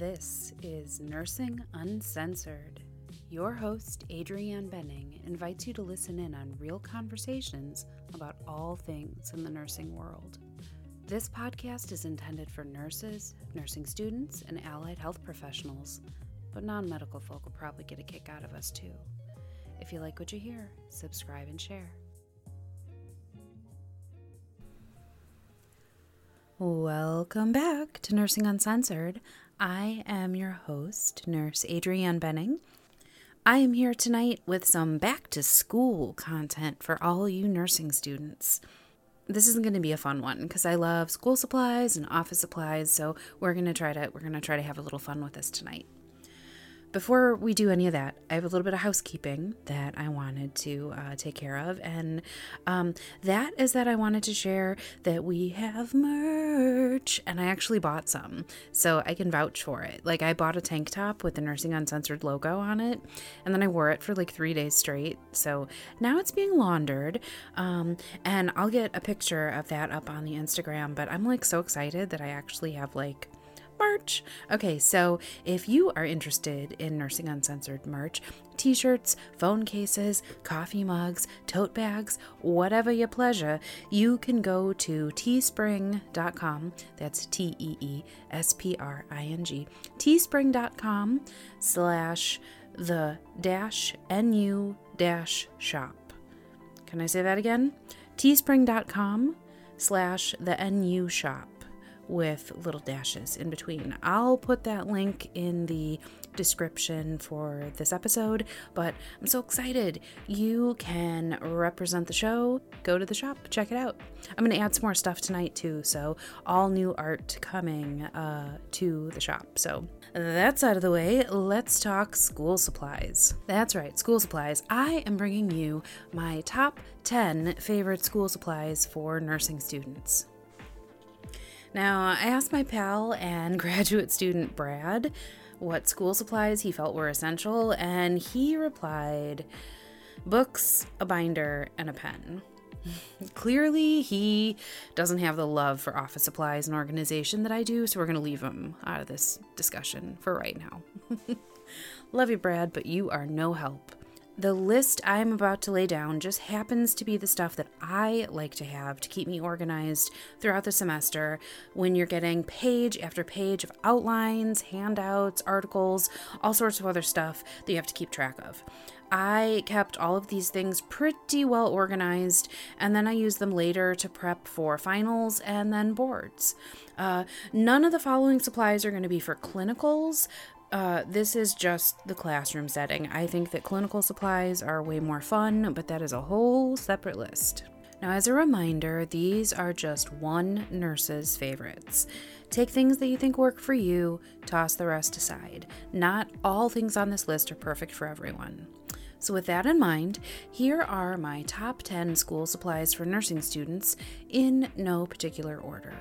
This is Nursing Uncensored. Your host, Adrianne Benning, invites you to listen in on real conversations about all things in the nursing world. This podcast is intended for nurses, nursing students, and allied health professionals, but non medical folk will probably get a kick out of us too. If you like what you hear, subscribe and share. Welcome back to Nursing Uncensored. I am your host, Nurse Adrianne Benning. I am here tonight with some back to school content for all you nursing students. This isn't going to be a fun one because I love school supplies and office supplies, so we're going to try to we're going to try to have a little fun with this tonight. Before we do any of that, I have a little bit of housekeeping that I wanted to uh, take care of. And um, that is that I wanted to share that we have merch. And I actually bought some. So I can vouch for it. Like, I bought a tank top with the Nursing Uncensored logo on it. And then I wore it for like three days straight. So now it's being laundered. Um, and I'll get a picture of that up on the Instagram. But I'm like so excited that I actually have like merch. Okay, so if you are interested in Nursing Uncensored merch, t shirts, phone cases, coffee mugs, tote bags, whatever your pleasure, you can go to teespring.com. That's T E E S P R I N G. Teespring.com slash the dash NU dash shop. Can I say that again? Teespring.com slash the NU shop with little dashes in between. I'll put that link in the description for this episode, but I'm so excited. You can represent the show. Go to the shop, check it out. I'm going to add some more stuff tonight too, so all new art coming uh, to the shop. So that's out of the way. Let's talk school supplies. That's right, school supplies. I am bringing you my top 10 favorite school supplies for nursing students. Now, I asked my pal and graduate student Brad what school supplies he felt were essential, and he replied books, a binder, and a pen. Clearly, he doesn't have the love for office supplies and organization that I do, so we're going to leave him out of this discussion for right now. love you, Brad, but you are no help. The list I'm about to lay down just happens to be the stuff that I like to have to keep me organized throughout the semester when you're getting page after page of outlines, handouts, articles, all sorts of other stuff that you have to keep track of. I kept all of these things pretty well organized, and then I used them later to prep for finals and then boards. Uh, none of the following supplies are going to be for clinicals, uh, this is just the classroom setting. I think that clinical supplies are way more fun, but that is a whole separate list. Now, as a reminder, these are just one nurse's favorites. Take things that you think work for you, toss the rest aside. Not all things on this list are perfect for everyone. So, with that in mind, here are my top 10 school supplies for nursing students in no particular order.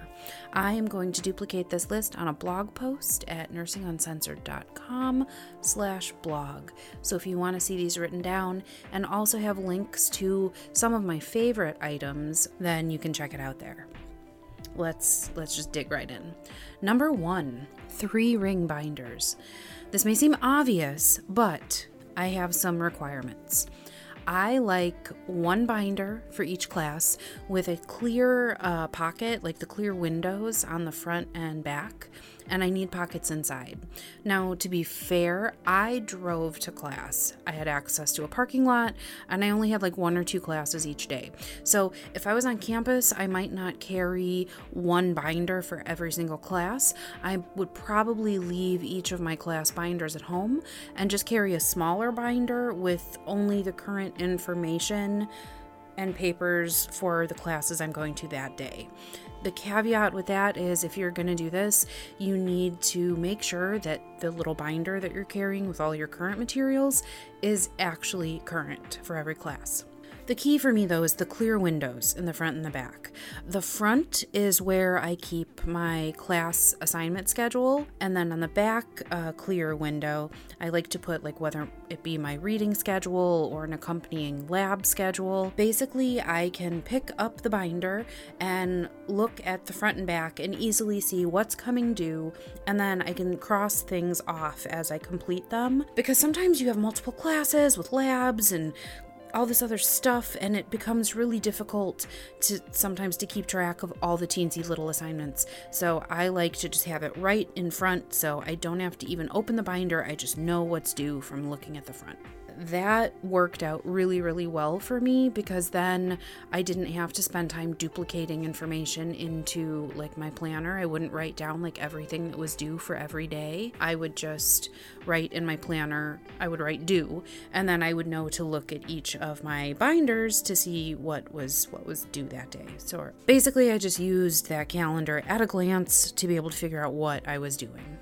I am going to duplicate this list on a blog post at nursinguncensored.com slash blog. So if you want to see these written down and also have links to some of my favorite items, then you can check it out there. Let's let's just dig right in. Number 1, 3 ring binders. This may seem obvious, but I have some requirements. I like one binder for each class with a clear uh, pocket, like the clear windows on the front and back, and I need pockets inside. Now, to be fair, I drove to class. I had access to a parking lot, and I only had like one or two classes each day. So, if I was on campus, I might not carry one binder for every single class. I would probably leave each of my class binders at home and just carry a smaller binder with only the current information and papers for the classes I'm going to that day. The caveat with that is if you're going to do this, you need to make sure that the little binder that you're carrying with all your current materials is actually current for every class. The key for me though is the clear windows in the front and the back. The front is where I keep my class assignment schedule, and then on the back uh, clear window, I like to put like whether it be my reading schedule or an accompanying lab schedule. Basically, I can pick up the binder and look at the front and back and easily see what's coming due, and then I can cross things off as I complete them. Because sometimes you have multiple classes with labs and all this other stuff and it becomes really difficult to sometimes to keep track of all the teensy little assignments. So i like to just have it right in front so i don't have to even open the binder. I just know what's due from looking at the front that worked out really, really well for me because then I didn't have to spend time duplicating information into like my planner. I wouldn't write down like everything that was due for every day. I would just write in my planner, I would write due, and then I would know to look at each of my binders to see what was what was due that day. So basically I just used that calendar at a glance to be able to figure out what I was doing.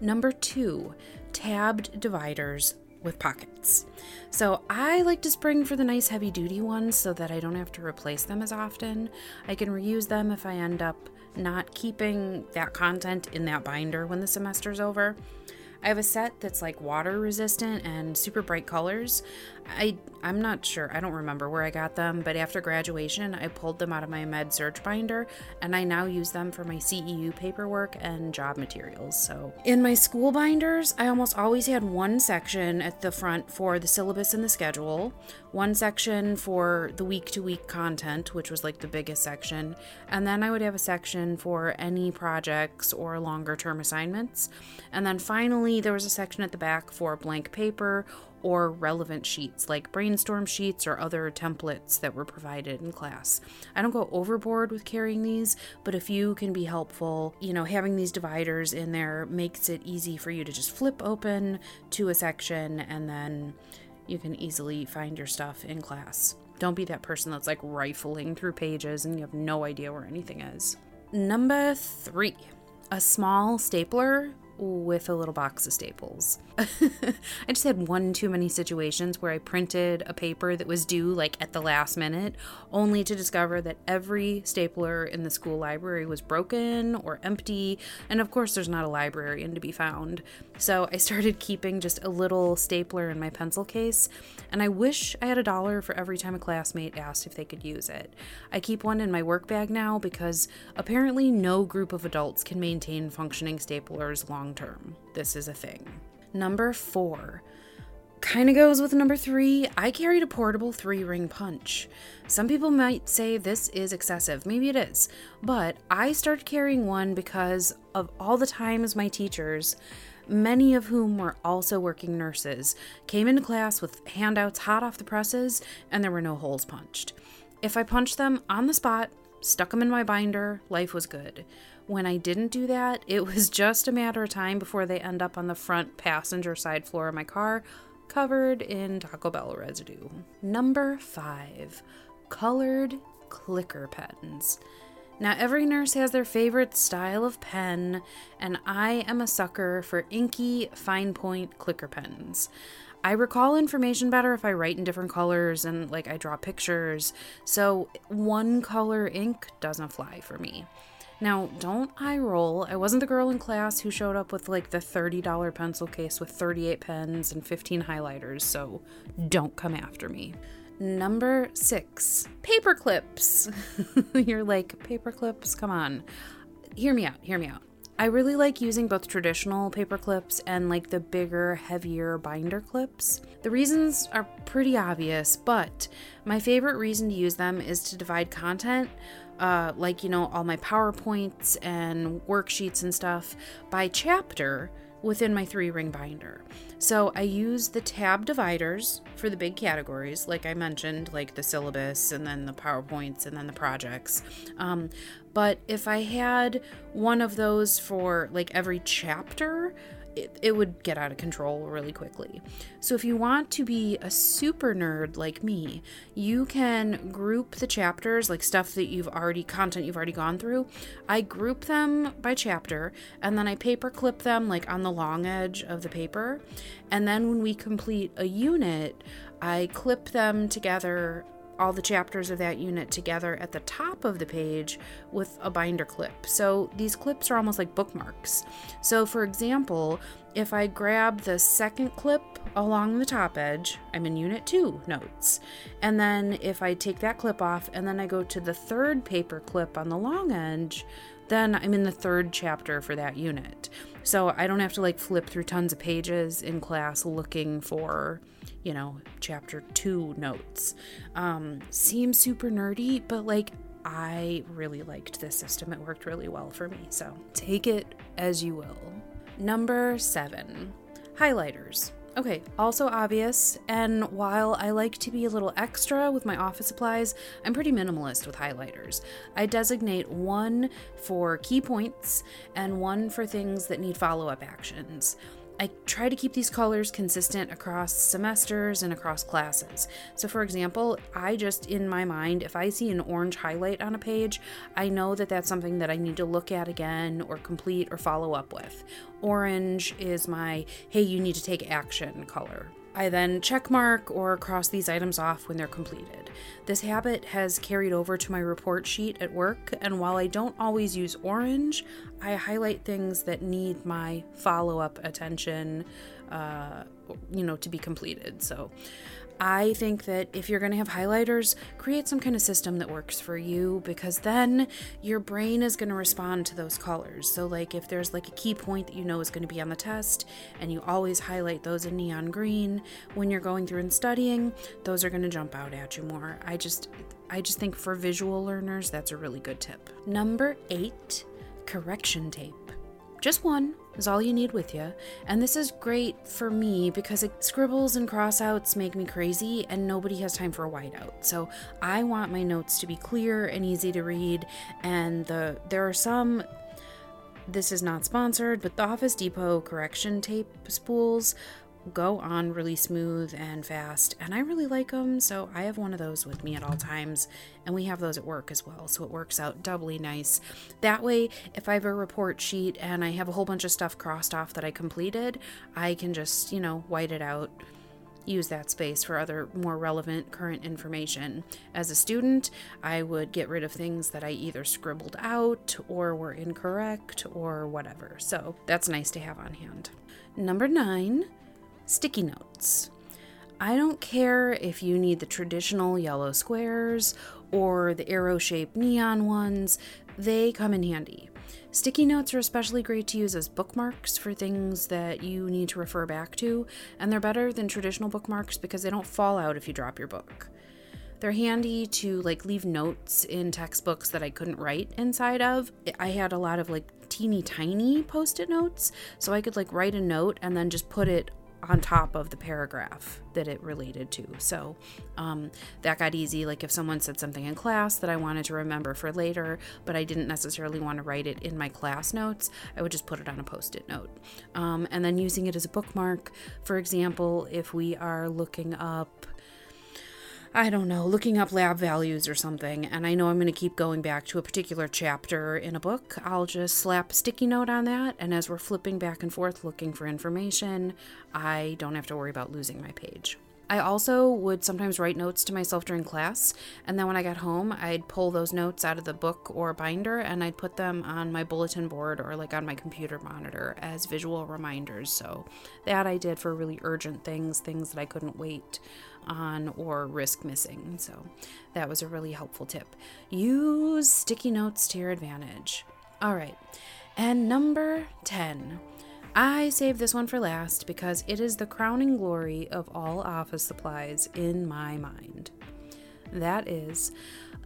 Number 2, tabbed dividers with pockets. So I like to spring for the nice heavy duty ones so that I don't have to replace them as often. I can reuse them if I end up not keeping that content in that binder when the semester's over. I have a set that's like water resistant and super bright colors. I I'm not sure. I don't remember where I got them, but after graduation, I pulled them out of my med surg binder and I now use them for my CEU paperwork and job materials. So, in my school binders, I almost always had one section at the front for the syllabus and the schedule, one section for the week to week content, which was like the biggest section, and then I would have a section for any projects or longer term assignments. And then finally, there was a section at the back for blank paper or relevant sheets like brainstorm sheets or other templates that were provided in class. I don't go overboard with carrying these, but a few can be helpful. You know, having these dividers in there makes it easy for you to just flip open to a section and then you can easily find your stuff in class. Don't be that person that's like rifling through pages and you have no idea where anything is. Number three, a small stapler with a little box of staples. I just had one too many situations where I printed a paper that was due like at the last minute, only to discover that every stapler in the school library was broken or empty, and of course, there's not a librarian to be found. So I started keeping just a little stapler in my pencil case, and I wish I had a dollar for every time a classmate asked if they could use it. I keep one in my work bag now because apparently no group of adults can maintain functioning staplers long term. This is a thing. Number four. Kind of goes with number three. I carried a portable three ring punch. Some people might say this is excessive. Maybe it is. But I started carrying one because of all the times my teachers, many of whom were also working nurses, came into class with handouts hot off the presses and there were no holes punched. If I punched them on the spot, stuck them in my binder, life was good. When I didn't do that, it was just a matter of time before they end up on the front passenger side floor of my car, covered in Taco Bell residue. Number five, colored clicker pens. Now, every nurse has their favorite style of pen, and I am a sucker for inky, fine point clicker pens. I recall information better if I write in different colors and like I draw pictures, so one color ink doesn't fly for me. Now, don't eye roll. I wasn't the girl in class who showed up with like the $30 pencil case with 38 pens and 15 highlighters, so don't come after me. Number six, paper clips. You're like, paper clips? Come on. Hear me out, hear me out. I really like using both traditional paper clips and like the bigger, heavier binder clips. The reasons are pretty obvious, but my favorite reason to use them is to divide content uh, like, you know, all my PowerPoints and worksheets and stuff by chapter within my three ring binder. So I use the tab dividers for the big categories, like I mentioned, like the syllabus and then the PowerPoints and then the projects. Um, but if I had one of those for like every chapter, it, it would get out of control really quickly. So, if you want to be a super nerd like me, you can group the chapters, like stuff that you've already, content you've already gone through. I group them by chapter and then I paper clip them like on the long edge of the paper. And then when we complete a unit, I clip them together all the chapters of that unit together at the top of the page with a binder clip. So these clips are almost like bookmarks. So, for example, if I grab the second clip along the top edge, I'm in Unit 2 notes. And then if I take that clip off and then I go to the third paper clip on the long edge, then I'm in the third chapter for that unit. So I don't have to like flip through tons of pages in class looking for, you know, chapter 2 notes. Um, seems super nerdy, but like I really liked this system. It worked really well for me. So take it as you will. Number seven, highlighters. Okay, also obvious, and while I like to be a little extra with my office supplies, I'm pretty minimalist with highlighters. I designate one for key points and one for things that need follow up actions. I try to keep these colors consistent across semesters and across classes. So, for example, I just, in my mind, if I see an orange highlight on a page, I know that that's something that I need to look at again or complete or follow up with. Orange is my, hey, you need to take action color. I then check mark or cross these items off when they're completed. This habit has carried over to my report sheet at work, and while I don't always use orange, I highlight things that need my follow up attention, uh, you know, to be completed. So I think that if you're going to have highlighters, create some kind of system that works for you because then your brain is going to respond to those colors. So, like if there's like a key point that you know is going to be on the test and you always highlight those in neon green when you're going through and studying, those are going to jump out at you more. I just I just think for visual learners that's a really good tip. Number 8, correction tape. Just one is all you need with you. And this is great for me because it, scribbles and crossouts make me crazy and nobody has time for a whiteout. So I want my notes to be clear and easy to read. And the there are some this is not sponsored, but the Office Depot correction tape spools go on really smooth and fast, and I really like them. So I have one of those with me at all times, and we have those at work as well. So it works out doubly nice. That way, if I have a report sheet and I have a whole bunch of stuff crossed off that I completed, I can just, you know, white it out. Use that space for other more relevant current information. As a student, I would get rid of things that I either scribbled out or were incorrect or whatever. So that's nice to have on hand. Number nine, sticky notes. I don't care if you need the traditional yellow squares or the arrow shaped neon ones, they come in handy. Sticky notes are especially great to use as bookmarks for things that you need to refer back to, and they're better than traditional bookmarks because they don't fall out if you drop your book. They're handy to like leave notes in textbooks that I couldn't write inside of. I had a lot of like teeny tiny post-it notes, so I could like write a note and then just put it on top of the paragraph that it related to. So um, that got easy. Like if someone said something in class that I wanted to remember for later, but I didn't necessarily want to write it in my class notes, I would just put it on a post it note. Um, and then using it as a bookmark, for example, if we are looking up I don't know, looking up lab values or something, and I know I'm going to keep going back to a particular chapter in a book, I'll just slap a sticky note on that, and as we're flipping back and forth looking for information, I don't have to worry about losing my page. I also would sometimes write notes to myself during class, and then when I got home, I'd pull those notes out of the book or binder and I'd put them on my bulletin board or like on my computer monitor as visual reminders. So that I did for really urgent things, things that I couldn't wait on or risk missing. So that was a really helpful tip. Use sticky notes to your advantage. All right, and number 10. I saved this one for last because it is the crowning glory of all office supplies in my mind. That is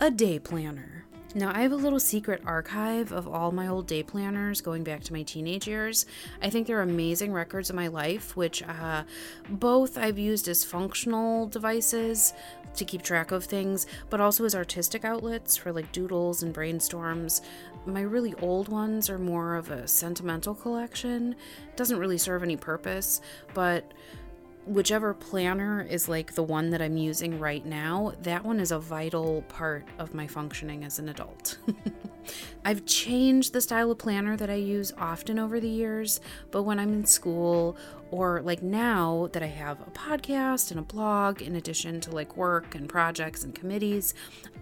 a day planner. Now, I have a little secret archive of all my old day planners going back to my teenage years. I think they're amazing records of my life, which uh, both I've used as functional devices to keep track of things, but also as artistic outlets for like doodles and brainstorms. My really old ones are more of a sentimental collection. Doesn't really serve any purpose, but whichever planner is like the one that I'm using right now, that one is a vital part of my functioning as an adult. I've changed the style of planner that I use often over the years, but when I'm in school or like now that I have a podcast and a blog in addition to like work and projects and committees,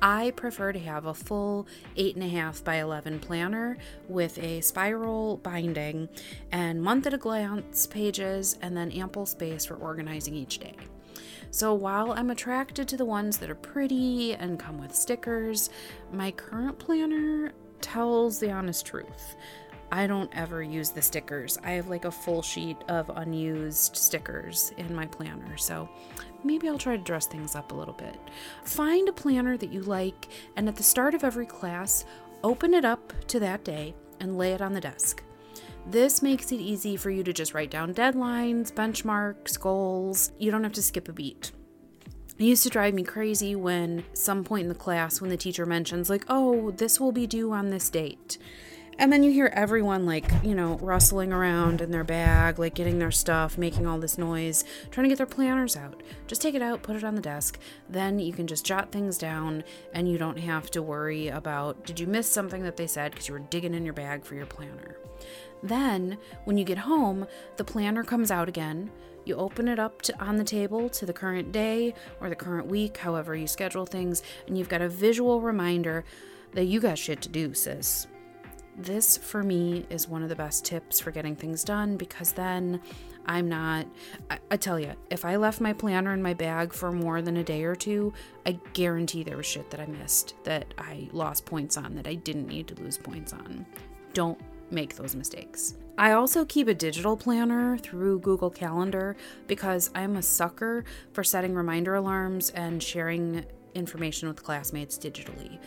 I prefer to have a full eight and a half by 11 planner with a spiral binding and month at a glance pages and then ample space for organizing each day. So while I'm attracted to the ones that are pretty and come with stickers, my current planner tells the honest truth. I don't ever use the stickers. I have like a full sheet of unused stickers in my planner. So maybe I'll try to dress things up a little bit. Find a planner that you like, and at the start of every class, open it up to that day and lay it on the desk. This makes it easy for you to just write down deadlines, benchmarks, goals. You don't have to skip a beat. It used to drive me crazy when some point in the class when the teacher mentions like, "Oh, this will be due on this date." And then you hear everyone like, you know, rustling around in their bag, like getting their stuff, making all this noise, trying to get their planners out. Just take it out, put it on the desk. Then you can just jot things down and you don't have to worry about did you miss something that they said because you were digging in your bag for your planner. Then, when you get home, the planner comes out again. You open it up to, on the table to the current day or the current week, however you schedule things, and you've got a visual reminder that you got shit to do, sis. This, for me, is one of the best tips for getting things done because then I'm not. I, I, tell you, if I left my planner in my bag for more than a day or two, I guarantee there was shit that I missed, that I lost points on, that I didn't need to lose points on. Don't make those mistakes. I also keep a digital planner through Google Calendar because I'm a sucker for setting reminder alarms and sharing information with classmates digitally.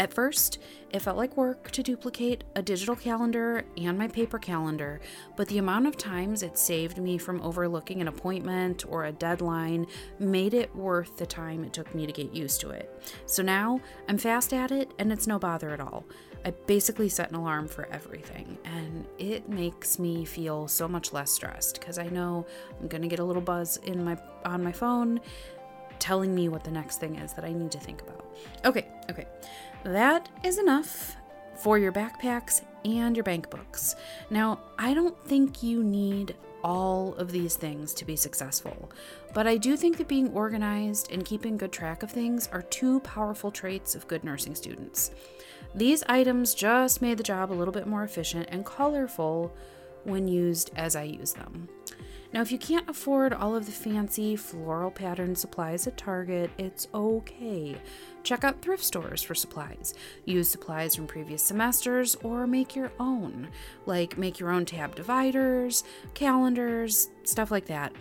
At first, it felt like work to duplicate a digital calendar and my paper calendar, but the amount of times it saved me from overlooking an appointment or a deadline made it worth the time it took me to get used to it. So now I'm fast at it and it's no bother at all. I basically set an alarm for everything, and it makes me feel so much less stressed because I know I'm gonna get a little buzz in my on my phone telling me what the next thing is that I need to think about. Okay, okay. That is enough for your backpacks and your bank books. Now, I don't think you need all of these things to be successful, but I do think that being organized and keeping good track of things are two powerful traits of good nursing students. These items just made the job a little bit more efficient and colorful when used as I use them. Now, if you can't afford all of the fancy floral pattern supplies at Target, it's okay. Check out thrift stores for supplies. Use supplies from previous semesters or make your own, like make your own tab dividers, calendars, stuff like that.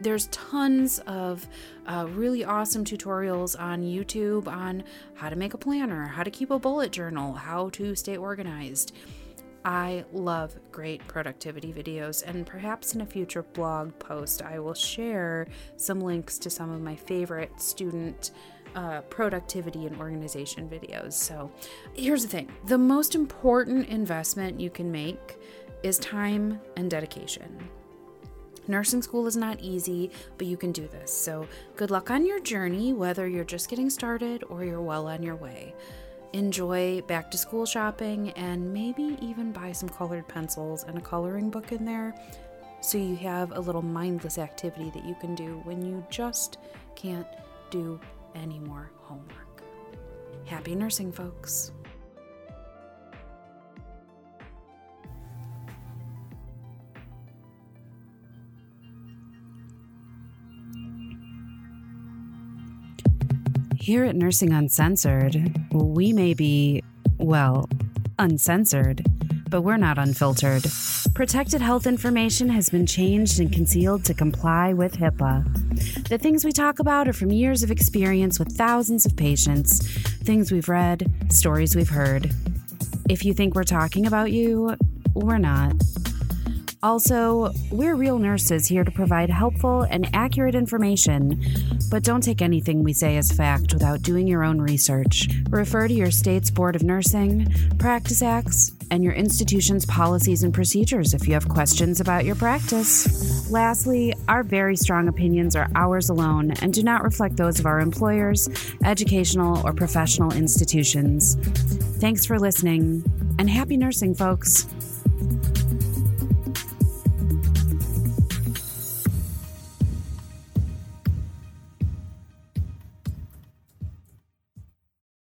There's tons of uh, really awesome tutorials on YouTube on how to make a planner, how to keep a bullet journal, how to stay organized. I love great productivity videos, and perhaps in a future blog post, I will share some links to some of my favorite student uh, productivity and organization videos. So, here's the thing the most important investment you can make is time and dedication. Nursing school is not easy, but you can do this. So, good luck on your journey, whether you're just getting started or you're well on your way enjoy back to school shopping and maybe even buy some colored pencils and a coloring book in there so you have a little mindless activity that you can do when you just can't do any more homework. Happy nursing, folks. Here at Nursing Uncensored, we may be, well, uncensored, but we're not unfiltered. Protected health information has been changed and concealed to comply with HIPAA. The things we talk about are from years of experience with thousands of patients, things we've read, stories we've heard. If you think we're talking about you, we're not. Also, we're real nurses here to provide helpful and accurate information, but don't take anything we say as fact without doing your own research. Refer to your state's Board of Nursing, Practice Acts, and your institution's policies and procedures if you have questions about your practice. Lastly, our very strong opinions are ours alone and do not reflect those of our employers, educational, or professional institutions. Thanks for listening. And happy nursing, folks.